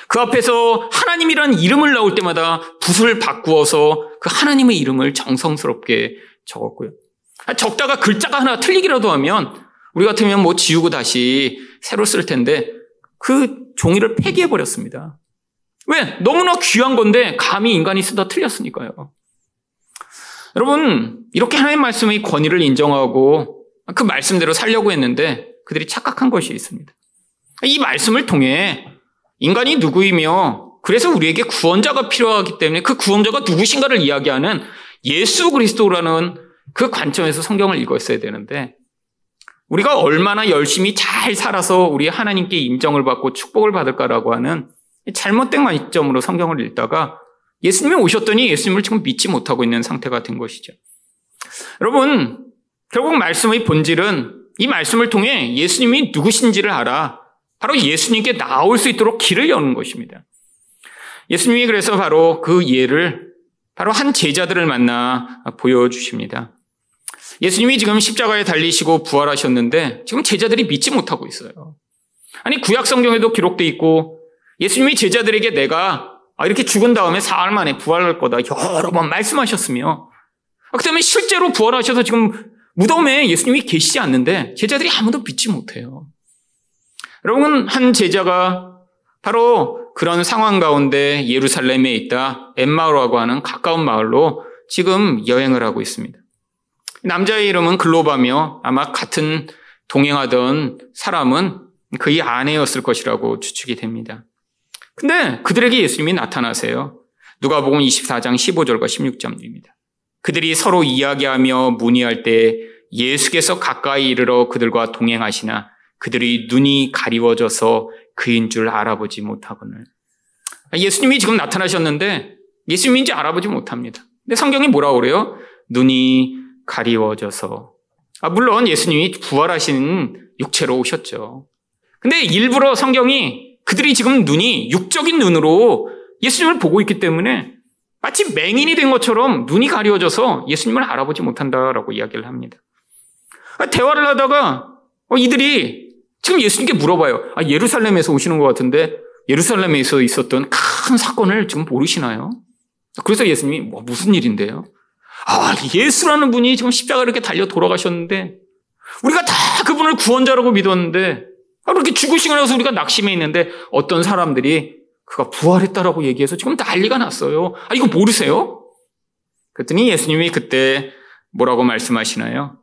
그 앞에서 하나님이라는 이름을 나올 때마다 붓을 바꾸어서 그 하나님의 이름을 정성스럽게 적었고요. 적다가 글자가 하나 틀리기라도 하면 우리 같으면 뭐 지우고 다시 새로 쓸 텐데 그 종이를 폐기해 버렸습니다. 왜? 너무나 귀한 건데 감히 인간이 쓰다 틀렸으니까요. 여러분, 이렇게 하나님 말씀의 권위를 인정하고 그 말씀대로 살려고 했는데 그들이 착각한 것이 있습니다. 이 말씀을 통해 인간이 누구이며 그래서 우리에게 구원자가 필요하기 때문에 그 구원자가 누구신가를 이야기하는 예수 그리스도라는 그 관점에서 성경을 읽었어야 되는데 우리가 얼마나 열심히 잘 살아서 우리 하나님께 인정을 받고 축복을 받을까라고 하는 잘못된 관점으로 성경을 읽다가 예수님이 오셨더니 예수님을 지금 믿지 못하고 있는 상태가 된 것이죠. 여러분, 결국 말씀의 본질은 이 말씀을 통해 예수님이 누구신지를 알아 바로 예수님께 나올 수 있도록 길을 여는 것입니다. 예수님이 그래서 바로 그 예를 바로 한 제자들을 만나 보여주십니다. 예수님이 지금 십자가에 달리시고 부활하셨는데 지금 제자들이 믿지 못하고 있어요. 아니 구약 성경에도 기록돼 있고 예수님이 제자들에게 내가 이렇게 죽은 다음에 사흘 만에 부활할 거다 여러 번 말씀하셨으며 그다음에 실제로 부활하셔서 지금 무덤에 예수님이 계시지 않는데 제자들이 아무도 믿지 못해요. 여러분 한 제자가 바로 그런 상황 가운데 예루살렘에 있다 엠마오라고 하는 가까운 마을로 지금 여행을 하고 있습니다. 남자의 이름은 글로바며 아마 같은 동행하던 사람은 그의 아내였을 것이라고 추측이 됩니다. 근데 그들에게 예수님이 나타나세요. 누가복음 24장 15절과 16절입니다. 그들이 서로 이야기하며 문의할 때 예수께서 가까이 이르러 그들과 동행하시나 그들이 눈이 가리워져서 그인 줄 알아보지 못하거늘. 예수님이 지금 나타나셨는데 예수님인지 알아보지 못합니다. 근데 성경이 뭐라고 그래요? 눈이 가리워져서. 아, 물론 예수님이 부활하신 육체로 오셨죠. 근데 일부러 성경이 그들이 지금 눈이 육적인 눈으로 예수님을 보고 있기 때문에 마치 맹인이 된 것처럼 눈이 가려져서 예수님을 알아보지 못한다라고 이야기를 합니다. 아, 대화를 하다가 어, 이들이 지금 예수님께 물어봐요. 아, 예루살렘에서 오시는 것 같은데 예루살렘에서 있었던 큰 사건을 지금 모르시나요? 그래서 예수님이 뭐 무슨 일인데요? 아, 예수라는 분이 지금 십자가 이렇게 달려 돌아가셨는데 우리가 다 그분을 구원자라고 믿었는데 아, 그렇게 죽으시고 나서 우리가 낙심해 있는데 어떤 사람들이 그가 부활했다라고 얘기해서 지금 난리가 났어요. 아, 이거 모르세요? 그랬더니 예수님이 그때 뭐라고 말씀하시나요?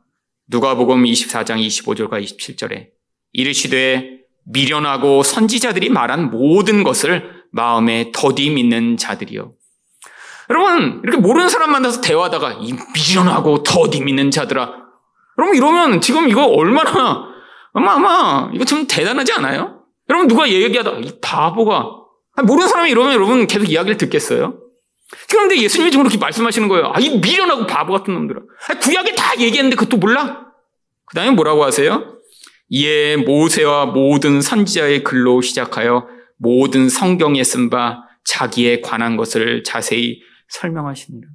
누가복음 24장 25절과 27절에 이르시되 미련하고 선지자들이 말한 모든 것을 마음에 더디 믿는 자들이요. 여러분, 이렇게 모르는 사람 만나서 대화하다가 이 미련하고 더디 믿는 자들아. 여러분, 이러면 지금 이거 얼마나 아마, 아마, 이거 좀 대단하지 않아요? 여러분, 누가 얘기하다, 이 바보가. 모르는 사람이 이러면 여러분 계속 이야기를 듣겠어요? 그런데 예수님이 지금 그렇게 말씀하시는 거예요. 아, 이 미련하고 바보 같은 놈들아. 아, 구약에 다 얘기했는데 그것도 몰라? 그 다음에 뭐라고 하세요? 이에 모세와 모든 선지자의 글로 시작하여 모든 성경에 쓴 바 자기에 관한 것을 자세히 설명하시니라.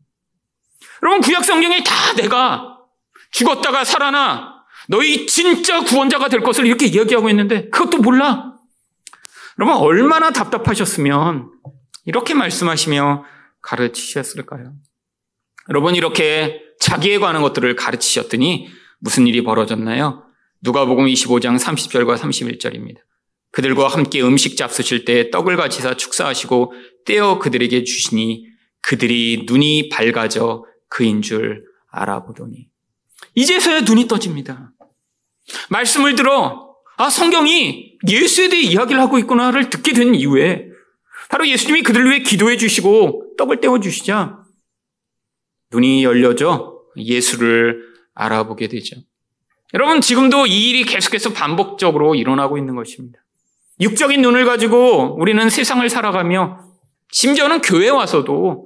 여러분, 구약 성경에 다 내가 죽었다가 살아나 너희 진짜 구원자가 될 것을 이렇게 이야기하고 있는데 그것도 몰라. 여러분 얼마나 답답하셨으면 이렇게 말씀하시며 가르치셨을까요? 여러분 이렇게 자기에 관한 것들을 가르치셨더니 무슨 일이 벌어졌나요? 누가복음 25장 30절과 31절입니다. 그들과 함께 음식 잡수실 때 떡을 가지사 축사하시고 떼어 그들에게 주시니 그들이 눈이 밝아져 그인 줄 알아보더니 이제서야 눈이 떠집니다. 말씀을 들어, 아, 성경이 예수에 대해 이야기를 하고 있구나를 듣게 된 이후에 바로 예수님이 그들을 위해 기도해 주시고 떡을 떼어 주시자 눈이 열려져 예수를 알아보게 되죠. 여러분, 지금도 이 일이 계속해서 반복적으로 일어나고 있는 것입니다. 육적인 눈을 가지고 우리는 세상을 살아가며 심지어는 교회 와서도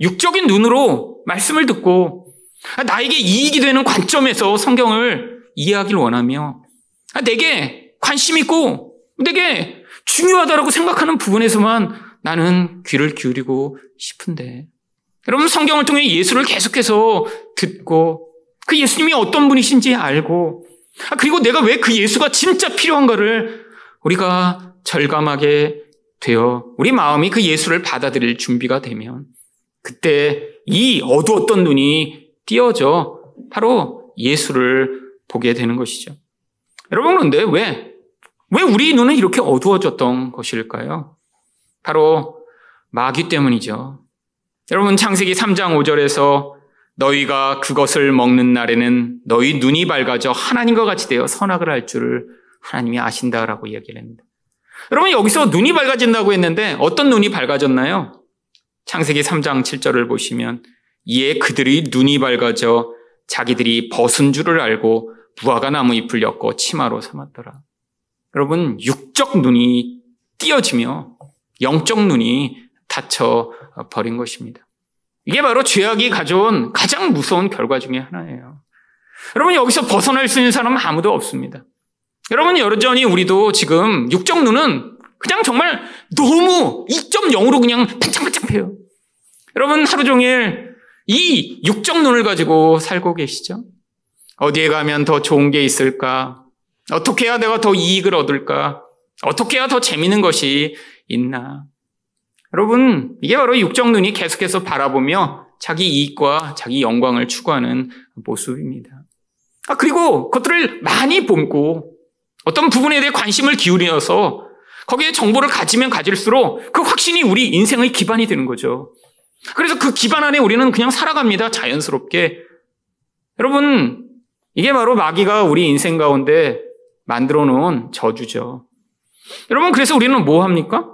육적인 눈으로 말씀을 듣고 나에게 이익이 되는 관점에서 성경을 이해하길 원하며 내게 관심 있고 내게 중요하다라고 생각하는 부분에서만 나는 귀를 기울이고 싶은데. 여러분 성경을 통해 예수를 계속해서 듣고 그 예수님이 어떤 분이신지 알고 그리고 내가 왜 그 예수가 진짜 필요한가를 우리가 절감하게 되어 우리 마음이 그 예수를 받아들일 준비가 되면 그때 이 어두웠던 눈이 띄어져 바로 예수를 보게 되는 것이죠. 여러분 그런데 왜, 왜 우리 눈은 이렇게 어두워졌던 것일까요? 바로 마귀 때문이죠. 여러분 창세기 3장 5절에서 너희가 그것을 먹는 날에는 너희 눈이 밝아져 하나님과 같이 되어 선악을 할 줄을 하나님이 아신다라고 이야기를 합니다. 여러분 여기서 눈이 밝아진다고 했는데 어떤 눈이 밝아졌나요? 창세기 3장 7절을 보시면 이에 그들이 눈이 밝아져 자기들이 벗은 줄을 알고 무화과 나무 잎을 엮고 치마로 삼았더라. 여러분 육적 눈이 띄어지며 영적 눈이 닫혀 버린 것입니다. 이게 바로 죄악이 가져온 가장 무서운 결과 중에 하나예요. 여러분 여기서 벗어날 수 있는 사람은 아무도 없습니다. 여러분 여전히 우리도 지금 육적 눈은 그냥 정말 너무 2.0으로 그냥 반짝반짝해요. 여러분 하루 종일 이 육적 눈을 가지고 살고 계시죠? 어디에 가면 더 좋은 게 있을까? 어떻게 해야 내가 더 이익을 얻을까? 어떻게 해야 더 재밌는 것이 있나? 여러분, 이게 바로 육적 눈이 계속해서 바라보며 자기 이익과 자기 영광을 추구하는 모습입니다. 아, 그리고 그것들을 많이 본고 어떤 부분에 대해 관심을 기울여서 거기에 정보를 가지면 가질수록 그 확신이 우리 인생의 기반이 되는 거죠. 그래서 그 기반 안에 우리는 그냥 살아갑니다. 자연스럽게. 여러분, 이게 바로 마귀가 우리 인생 가운데 만들어 놓은 저주죠. 여러분, 그래서 우리는 뭐 합니까?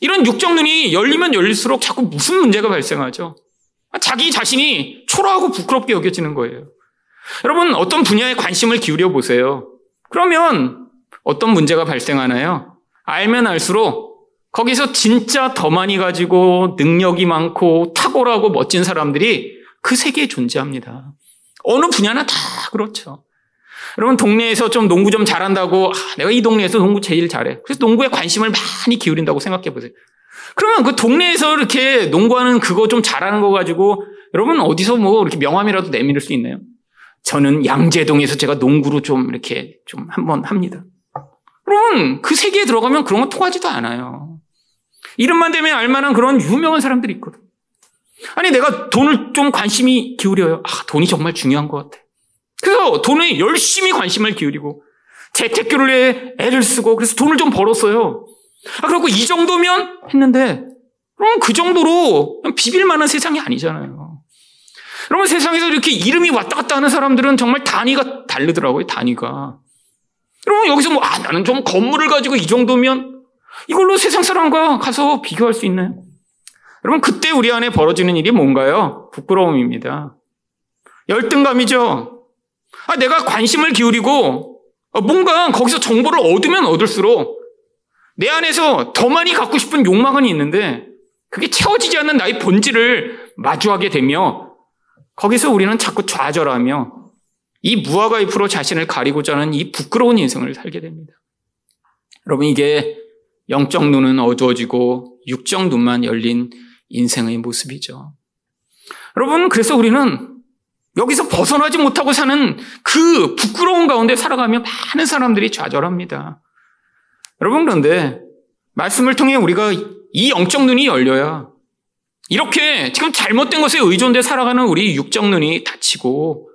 이런 육적 눈이 열리면 열릴수록 자꾸 무슨 문제가 발생하죠? 자기 자신이 초라하고 부끄럽게 여겨지는 거예요. 여러분, 어떤 분야에 관심을 기울여 보세요. 그러면 어떤 문제가 발생하나요? 알면 알수록 거기서 진짜 더 많이 가지고 능력이 많고 탁월하고 멋진 사람들이 그 세계에 존재합니다. 어느 분야나 다 그렇죠. 여러분 동네에서 좀 농구 좀 잘한다고 아, 내가 이 동네에서 농구 제일 잘해. 그래서 농구에 관심을 많이 기울인다고 생각해 보세요. 그러면 그 동네에서 이렇게 농구하는 그거 좀 잘하는 거 가지고 여러분 어디서 뭐 이렇게 명함이라도 내밀을 수 있나요? 저는 양재동에서 제가 농구로 좀 이렇게 좀 한번 합니다. 그럼 그 세계에 들어가면 그런 거 통하지도 않아요. 이름만 되면 알만한 그런 유명한 사람들이 있거든. 아니 내가 돈을 좀 관심이 기울여요. 아 돈이 정말 중요한 것 같아. 그래서 돈에 열심히 관심을 기울이고 재택교를 해 애를 쓰고 그래서 돈을 좀 벌었어요. 아, 그리고 이 정도면 했는데 그럼 그 정도로 비빌 만한 세상이 아니잖아요. 여러분 세상에서 이렇게 이름이 왔다 갔다 하는 사람들은 정말 단위가 다르더라고요. 단위가. 여러분 여기서 뭐 아, 나는 좀 건물을 가지고 이 정도면 이걸로 세상 사람과 가서 비교할 수 있나요? 여러분 그때 우리 안에 벌어지는 일이 뭔가요? 부끄러움입니다. 열등감이죠. 아, 내가 관심을 기울이고 어, 뭔가 거기서 정보를 얻으면 얻을수록 내 안에서 더 많이 갖고 싶은 욕망은 있는데 그게 채워지지 않는 나의 본질을 마주하게 되며 거기서 우리는 자꾸 좌절하며 이 무화과 잎으로 자신을 가리고자 하는 이 부끄러운 인생을 살게 됩니다. 여러분 이게 영적 눈은 어두워지고 육적 눈만 열린 인생의 모습이죠. 여러분 그래서 우리는 여기서 벗어나지 못하고 사는 그 부끄러운 가운데 살아가며 많은 사람들이 좌절합니다. 여러분, 그런데 말씀을 통해 우리가 이 영적 눈이 열려야 이렇게 지금 잘못된 것에 의존돼 살아가는 우리 육적 눈이 닫히고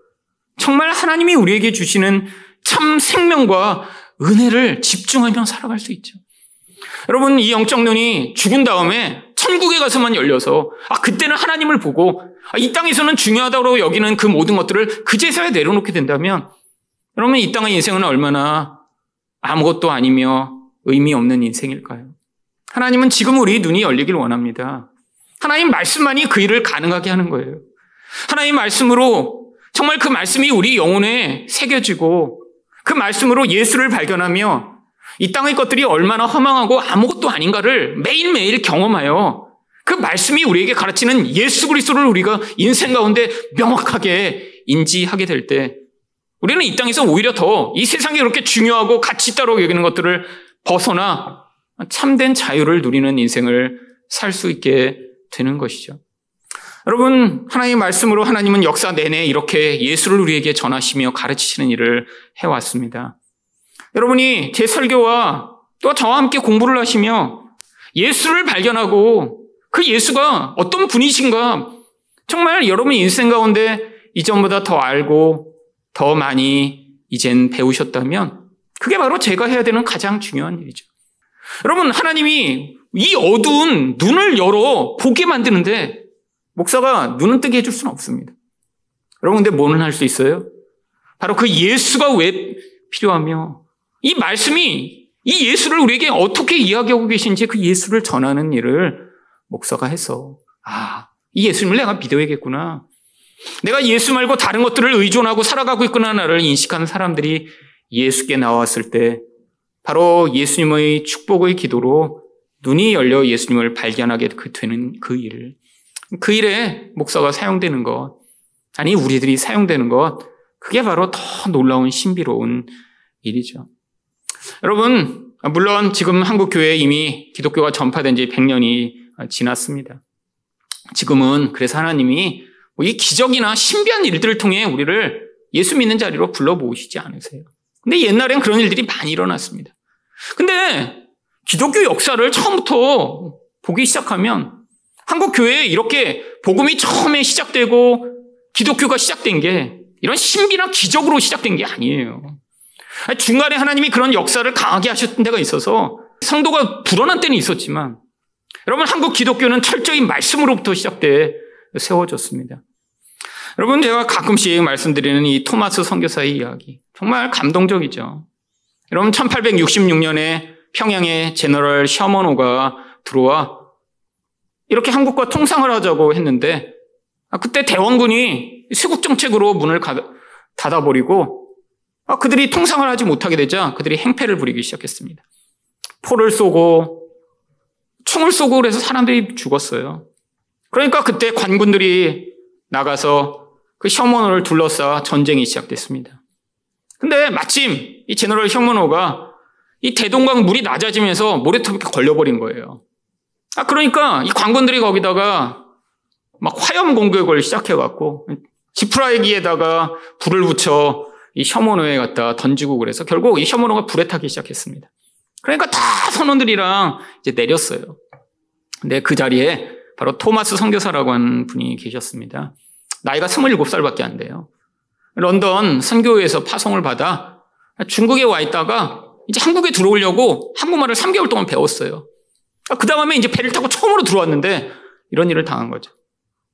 정말 하나님이 우리에게 주시는 참 생명과 은혜를 집중하며 살아갈 수 있죠. 여러분, 이 영적 눈이 죽은 다음에 천국에 가서만 열려서 아 그때는 하나님을 보고 아, 이 땅에서는 중요하다고 여기는 그 모든 것들을 그제서야 내려놓게 된다면 그러면 이 땅의 인생은 얼마나 아무것도 아니며 의미 없는 인생일까요? 하나님은 지금 우리 눈이 열리길 원합니다. 하나님 말씀만이 그 일을 가능하게 하는 거예요. 하나님 말씀으로 정말 그 말씀이 우리 영혼에 새겨지고 그 말씀으로 예수를 발견하며 이 땅의 것들이 얼마나 허망하고 아무것도 아닌가를 매일매일 경험하여 그 말씀이 우리에게 가르치는 예수 그리스도를 우리가 인생 가운데 명확하게 인지하게 될 때 우리는 이 땅에서 오히려 더 이 세상이 그렇게 중요하고 가치 있다고 여기는 것들을 벗어나 참된 자유를 누리는 인생을 살 수 있게 되는 것이죠. 여러분, 하나님의 말씀으로 하나님은 역사 내내 이렇게 예수를 우리에게 전하시며 가르치시는 일을 해왔습니다. 여러분이 제 설교와 또 저와 함께 공부를 하시며 예수를 발견하고 그 예수가 어떤 분이신가 정말 여러분 인생 가운데 이전보다 더 알고 더 많이 이젠 배우셨다면 그게 바로 제가 해야 되는 가장 중요한 일이죠. 여러분, 하나님이 이 어두운 눈을 열어 보게 만드는데 목사가 눈은 뜨게 해줄 수는 없습니다. 여러분, 근데 뭐는 할 수 있어요? 바로 그 예수가 왜 필요하며 이 말씀이 이 예수를 우리에게 어떻게 이야기하고 계신지 그 예수를 전하는 일을 목사가 해서 아, 이 예수님을 내가 믿어야겠구나. 내가 예수 말고 다른 것들을 의존하고 살아가고 있구나를 인식하는 사람들이 예수께 나왔을 때 바로 예수님의 축복의 기도로 눈이 열려 예수님을 발견하게 그 되는 그 일을 그 일에 목사가 사용되는 것 아니 우리들이 사용되는 것 그게 바로 더 놀라운 신비로운 일이죠. 여러분 물론 지금 한국 교회에 이미 기독교가 전파된 지 100년이 지났습니다. 지금은 그래서 하나님이 이 기적이나 신비한 일들을 통해 우리를 예수 믿는 자리로 불러 모으시지 않으세요. 근데 옛날엔 그런 일들이 많이 일어났습니다. 근데 기독교 역사를 처음부터 보기 시작하면 한국 교회에 이렇게 복음이 처음에 시작되고 기독교가 시작된 게 이런 신비나 기적으로 시작된 게 아니에요. 중간에 하나님이 그런 역사를 강하게 하셨던 데가 있어서 성도가 불어난 때는 있었지만 여러분 한국 기독교는 철저히 말씀으로부터 시작돼 세워졌습니다. 여러분 제가 가끔씩 말씀드리는 이 토마스 선교사의 이야기 정말 감동적이죠. 여러분 1866년에 평양에 제너럴 셔머노가 들어와 이렇게 한국과 통상을 하자고 했는데 아, 그때 대원군이 쇄국 정책으로 문을 닫아버리고 아, 그들이 통상을 하지 못하게 되자 그들이 행패를 부리기 시작했습니다. 포를 쏘고 총을 쏘고 그래서 사람들이 죽었어요. 그러니까 그때 관군들이 나가서 그 셔먼호를 둘러싸 전쟁이 시작됐습니다. 근데 마침 이 제너럴 셔먼호가 이 대동강 물이 낮아지면서 모래톱에 걸려버린 거예요. 아, 그러니까 이 관군들이 거기다가 막 화염 공격을 시작해갖고 지프라이기에다가 불을 붙여 이 셔먼호에 갖다 던지고 그래서 결국 이 셔먼호가 불에 타기 시작했습니다. 그러니까 다 선원들이랑 이제 내렸어요. 근데 그 자리에 바로 토마스 선교사라고 하는 분이 계셨습니다. 나이가 27살밖에 안 돼요. 런던 선교회에서 파송을 받아 중국에 와 있다가 이제 한국에 들어오려고 한국말을 3개월 동안 배웠어요. 그 다음에 이제 배를 타고 처음으로 들어왔는데 이런 일을 당한 거죠.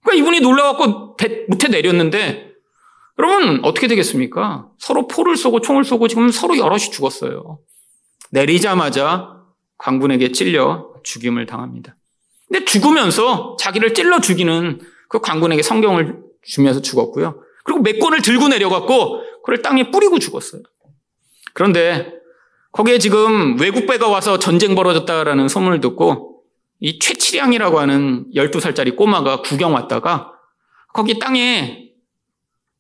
그러니까 이분이 놀라갖고 배 못해 내렸는데 여러분 어떻게 되겠습니까? 서로 포를 쏘고 총을 쏘고 지금 서로 여럿이 죽었어요. 내리자마자 광군에게 찔려 죽임을 당합니다. 근데 죽으면서 자기를 찔러 죽이는 그 광군에게 성경을 주면서 죽었고요. 그리고 맥권을 들고 내려갔고 그걸 땅에 뿌리고 죽었어요. 그런데 거기에 지금 외국 배가 와서 전쟁 벌어졌다라는 소문을 듣고 이 최치량이라고 하는 12살짜리 꼬마가 구경 왔다가 거기 땅에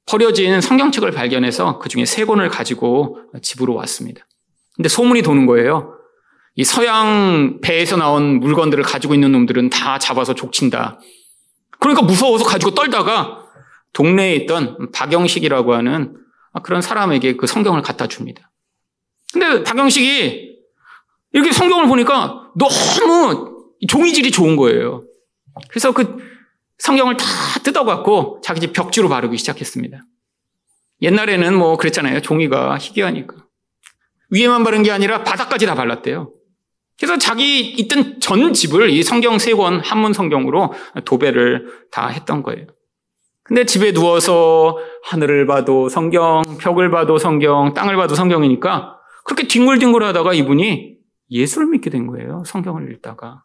버려진 성경책을 발견해서 그 중에 세 권을 가지고 집으로 왔습니다. 근데 소문이 도는 거예요. 이 서양 배에서 나온 물건들을 가지고 있는 놈들은 다 잡아서 족친다. 그러니까 무서워서 가지고 떨다가 동네에 있던 박영식이라고 하는 그런 사람에게 그 성경을 갖다 줍니다. 근데 박영식이 이렇게 성경을 보니까 너무 종이질이 좋은 거예요. 그래서 그 성경을 다 뜯어갖고 자기 집 벽지로 바르기 시작했습니다. 옛날에는 뭐 그랬잖아요. 종이가 희귀하니까. 위에만 바른 게 아니라 바닥까지 다 발랐대요. 그래서 자기 있던 전 집을 이 성경 세 권 한문 성경으로 도배를 다 했던 거예요. 근데 집에 누워서 하늘을 봐도 성경, 벽을 봐도 성경, 땅을 봐도 성경이니까 그렇게 뒹굴뒹굴 하다가 이분이 예수를 믿게 된 거예요. 성경을 읽다가.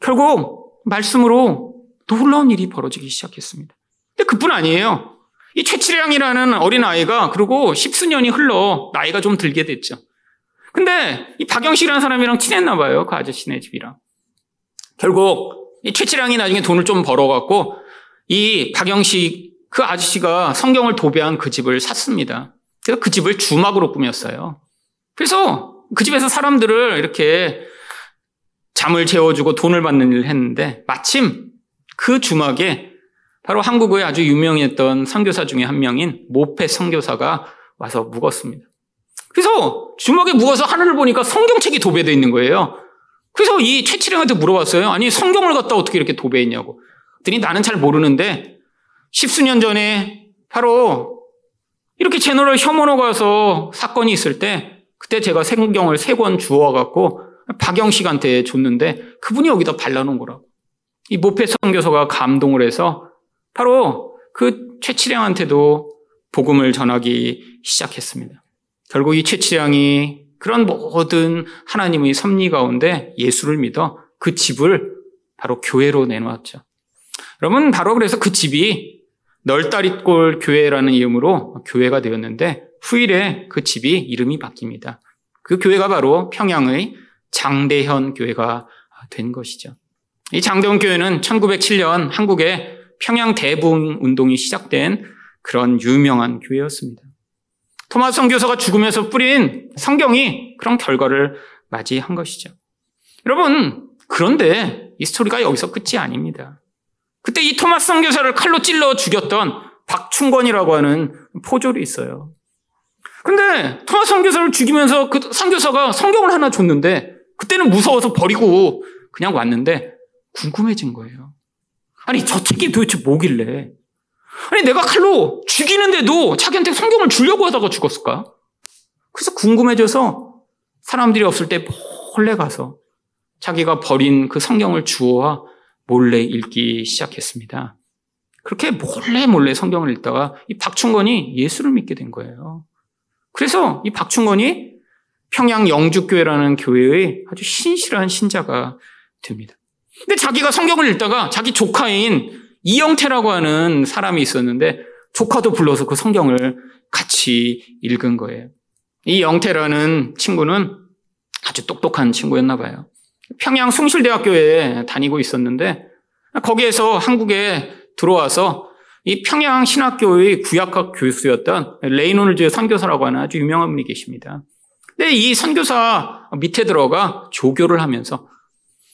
결국 말씀으로 놀라운 일이 벌어지기 시작했습니다. 근데 그뿐 아니에요. 이 최치량이라는 어린 아이가 그리고 십수년이 흘러 나이가 좀 들게 됐죠. 근데 이 박영식이라는 사람이랑 친했나 봐요. 그 아저씨네 집이랑. 결국 이 최치량이 나중에 돈을 좀 벌어갖고 이 박영식 그 아저씨가 성경을 도배한 그 집을 샀습니다. 그래서 그 집을 주막으로 꾸몄어요. 그래서 그 집에서 사람들을 이렇게 잠을 재워주고 돈을 받는 일을 했는데 마침 그 주막에 바로 한국의 아주 유명했던 선교사 중에 한 명인 모페 선교사가 와서 묵었습니다. 그래서 주먹에 묵어서 하늘을 보니까 성경책이 도배되어 있는 거예요. 그래서 이 최치령한테 물어봤어요. 아니 성경을 갖다 어떻게 이렇게 도배했냐고. 그랬더니 나는 잘 모르는데 십수년 전에 바로 이렇게 제너럴 혐오로 가서 사건이 있을 때 그때 제가 성경을 세 권 주워갖고 박영식한테 줬는데 그분이 여기다 발라놓은 거라고. 이 모페 선교사가 감동을 해서 바로 그 최치량한테도 복음을 전하기 시작했습니다. 결국 이 최치량이 그런 모든 하나님의 섭리 가운데 예수를 믿어 그 집을 바로 교회로 내놓았죠. 여러분, 바로 그래서 그 집이 널다리골 교회라는 이름으로 교회가 되었는데 후일에 그 집이 이름이 바뀝니다. 그 교회가 바로 평양의 장대현 교회가 된 것이죠. 이 장대현 교회는 1907년 한국에 평양 대붕 운동이 시작된 그런 유명한 교회였습니다. 토마스 선교사가 죽으면서 뿌린 성경이 그런 결과를 맞이한 것이죠. 여러분, 그런데 이 스토리가 여기서 끝이 아닙니다. 그때 이 토마스 선교사를 칼로 찔러 죽였던 박충권이라고 하는 포졸이 있어요. 근데 토마스 선교사를 죽이면서 그 선교사가 성경을 하나 줬는데 그때는 무서워서 버리고 그냥 왔는데 궁금해진 거예요. 아니, 저 책이 도대체 뭐길래? 아니, 내가 칼로 죽이는데도 자기한테 성경을 주려고 하다가 죽었을까? 그래서 궁금해져서 사람들이 없을 때 몰래 가서 자기가 버린 그 성경을 주워와 몰래 읽기 시작했습니다. 그렇게 몰래 몰래 성경을 읽다가 이 박충건이 예수를 믿게 된 거예요. 그래서 이 박충건이 평양 영주교회라는 교회의 아주 신실한 신자가 됩니다. 근데 자기가 성경을 읽다가 자기 조카인 이영태라고 하는 사람이 있었는데 조카도 불러서 그 성경을 같이 읽은 거예요. 이 영태라는 친구는 아주 똑똑한 친구였나 봐요. 평양 숭실대학교에 다니고 있었는데 거기에서 한국에 들어와서 이 평양 신학교의 구약학 교수였던 레이놀즈 선교사라고 하는 아주 유명한 분이 계십니다. 근데 이 선교사 밑에 들어가 조교를 하면서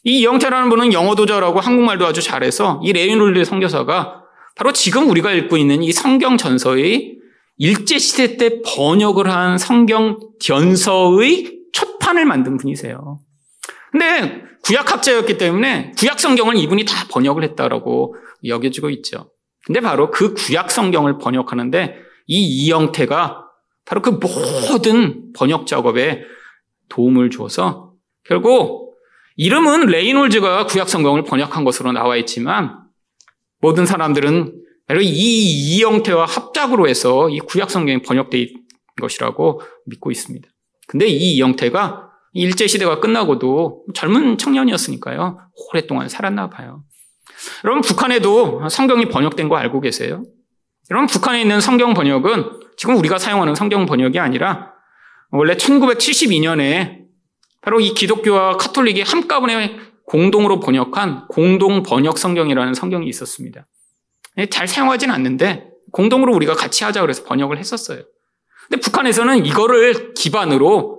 이 이영태라는 분은 영어도 잘하고 한국말도 아주 잘해서 이 레이놀즈 선교사가 바로 지금 우리가 읽고 있는 이 성경 전서의 일제시대 때 번역을 한 성경 전서의 초판을 만든 분이세요. 근데 구약학자였기 때문에 구약 성경을 이분이 다 번역을 했다라고 여겨지고 있죠. 근데 바로 그 구약 성경을 번역하는데 이 이영태가 바로 그 모든 번역 작업에 도움을 주어서 결국 이름은 레이놀즈가 구약 성경을 번역한 것으로 나와 있지만 모든 사람들은 바로 이 이영태와 합작으로 해서 이 구약 성경이 번역된 것이라고 믿고 있습니다. 근데 이 이영태가 일제 시대가 끝나고도 젊은 청년이었으니까요. 오랫동안 살았나 봐요. 여러분 북한에도 성경이 번역된 거 알고 계세요? 여러분 북한에 있는 성경 번역은 지금 우리가 사용하는 성경 번역이 아니라 원래 1972년에 바로 이 기독교와 카톨릭이 한꺼번에 공동으로 번역한 공동 번역 성경이라는 성경이 있었습니다. 예, 잘 사용하진 않는데 공동으로 우리가 같이 하자 그래서 번역을 했었어요. 근데 북한에서는 이거를 기반으로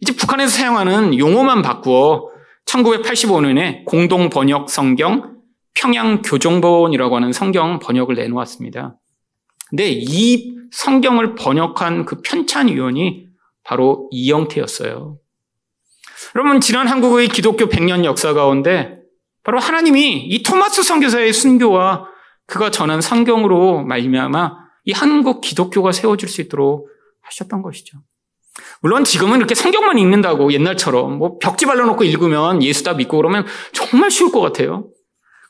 이제 북한에서 사용하는 용어만 바꾸어 1985년에 공동 번역 성경 평양 교정본이라고 하는 성경 번역을 내놓았습니다. 근데 이 성경을 번역한 그 편찬위원이 바로 이영태였어요. 여러분, 지난 한국의 기독교 100년 역사 가운데 바로 하나님이 이 토마스 선교사의 순교와 그가 전한 성경으로 말미암아 이 한국 기독교가 세워질 수 있도록 하셨던 것이죠. 물론 지금은 이렇게 성경만 읽는다고 옛날처럼 뭐 벽지 발라놓고 읽으면 예수 다 믿고 그러면 정말 쉬울 것 같아요.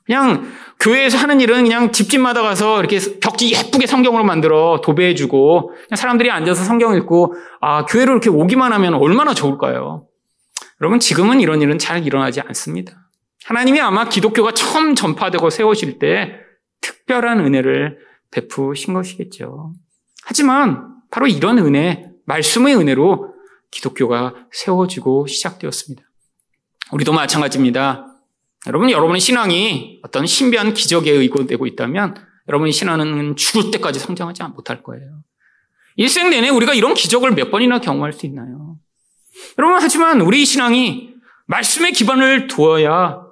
그냥 교회에서 하는 일은 그냥 집집마다 가서 이렇게 벽지 예쁘게 성경으로 만들어 도배해주고 사람들이 앉아서 성경 읽고 아 교회로 이렇게 오기만 하면 얼마나 좋을까요? 여러분 지금은 이런 일은 잘 일어나지 않습니다. 하나님이 아마 기독교가 처음 전파되고 세우실 때 특별한 은혜를 베푸신 것이겠죠. 하지만 바로 이런 은혜, 말씀의 은혜로 기독교가 세워지고 시작되었습니다. 우리도 마찬가지입니다. 여러분, 여러분의 신앙이 어떤 신비한 기적에 의고되고 있다면 여러분의 신앙은 죽을 때까지 성장하지 못할 거예요. 일생 내내 우리가 이런 기적을 몇 번이나 경험할 수 있나요? 여러분, 하지만 우리 신앙이 말씀에 기반을 두어야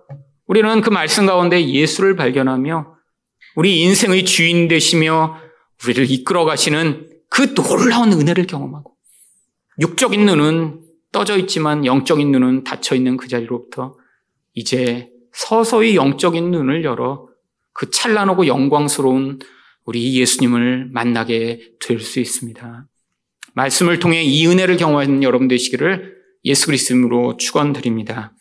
우리는 그 말씀 가운데 예수를 발견하며 우리 인생의 주인 되시며 우리를 이끌어 가시는 그 놀라운 은혜를 경험하고 육적인 눈은 떠져 있지만 영적인 눈은 닫혀 있는 그 자리로부터 이제 서서히 영적인 눈을 열어 그 찬란하고 영광스러운 우리 예수님을 만나게 될 수 있습니다. 말씀을 통해 이 은혜를 경험하는 여러분 되시기를 예수 그리스도로 축원드립니다.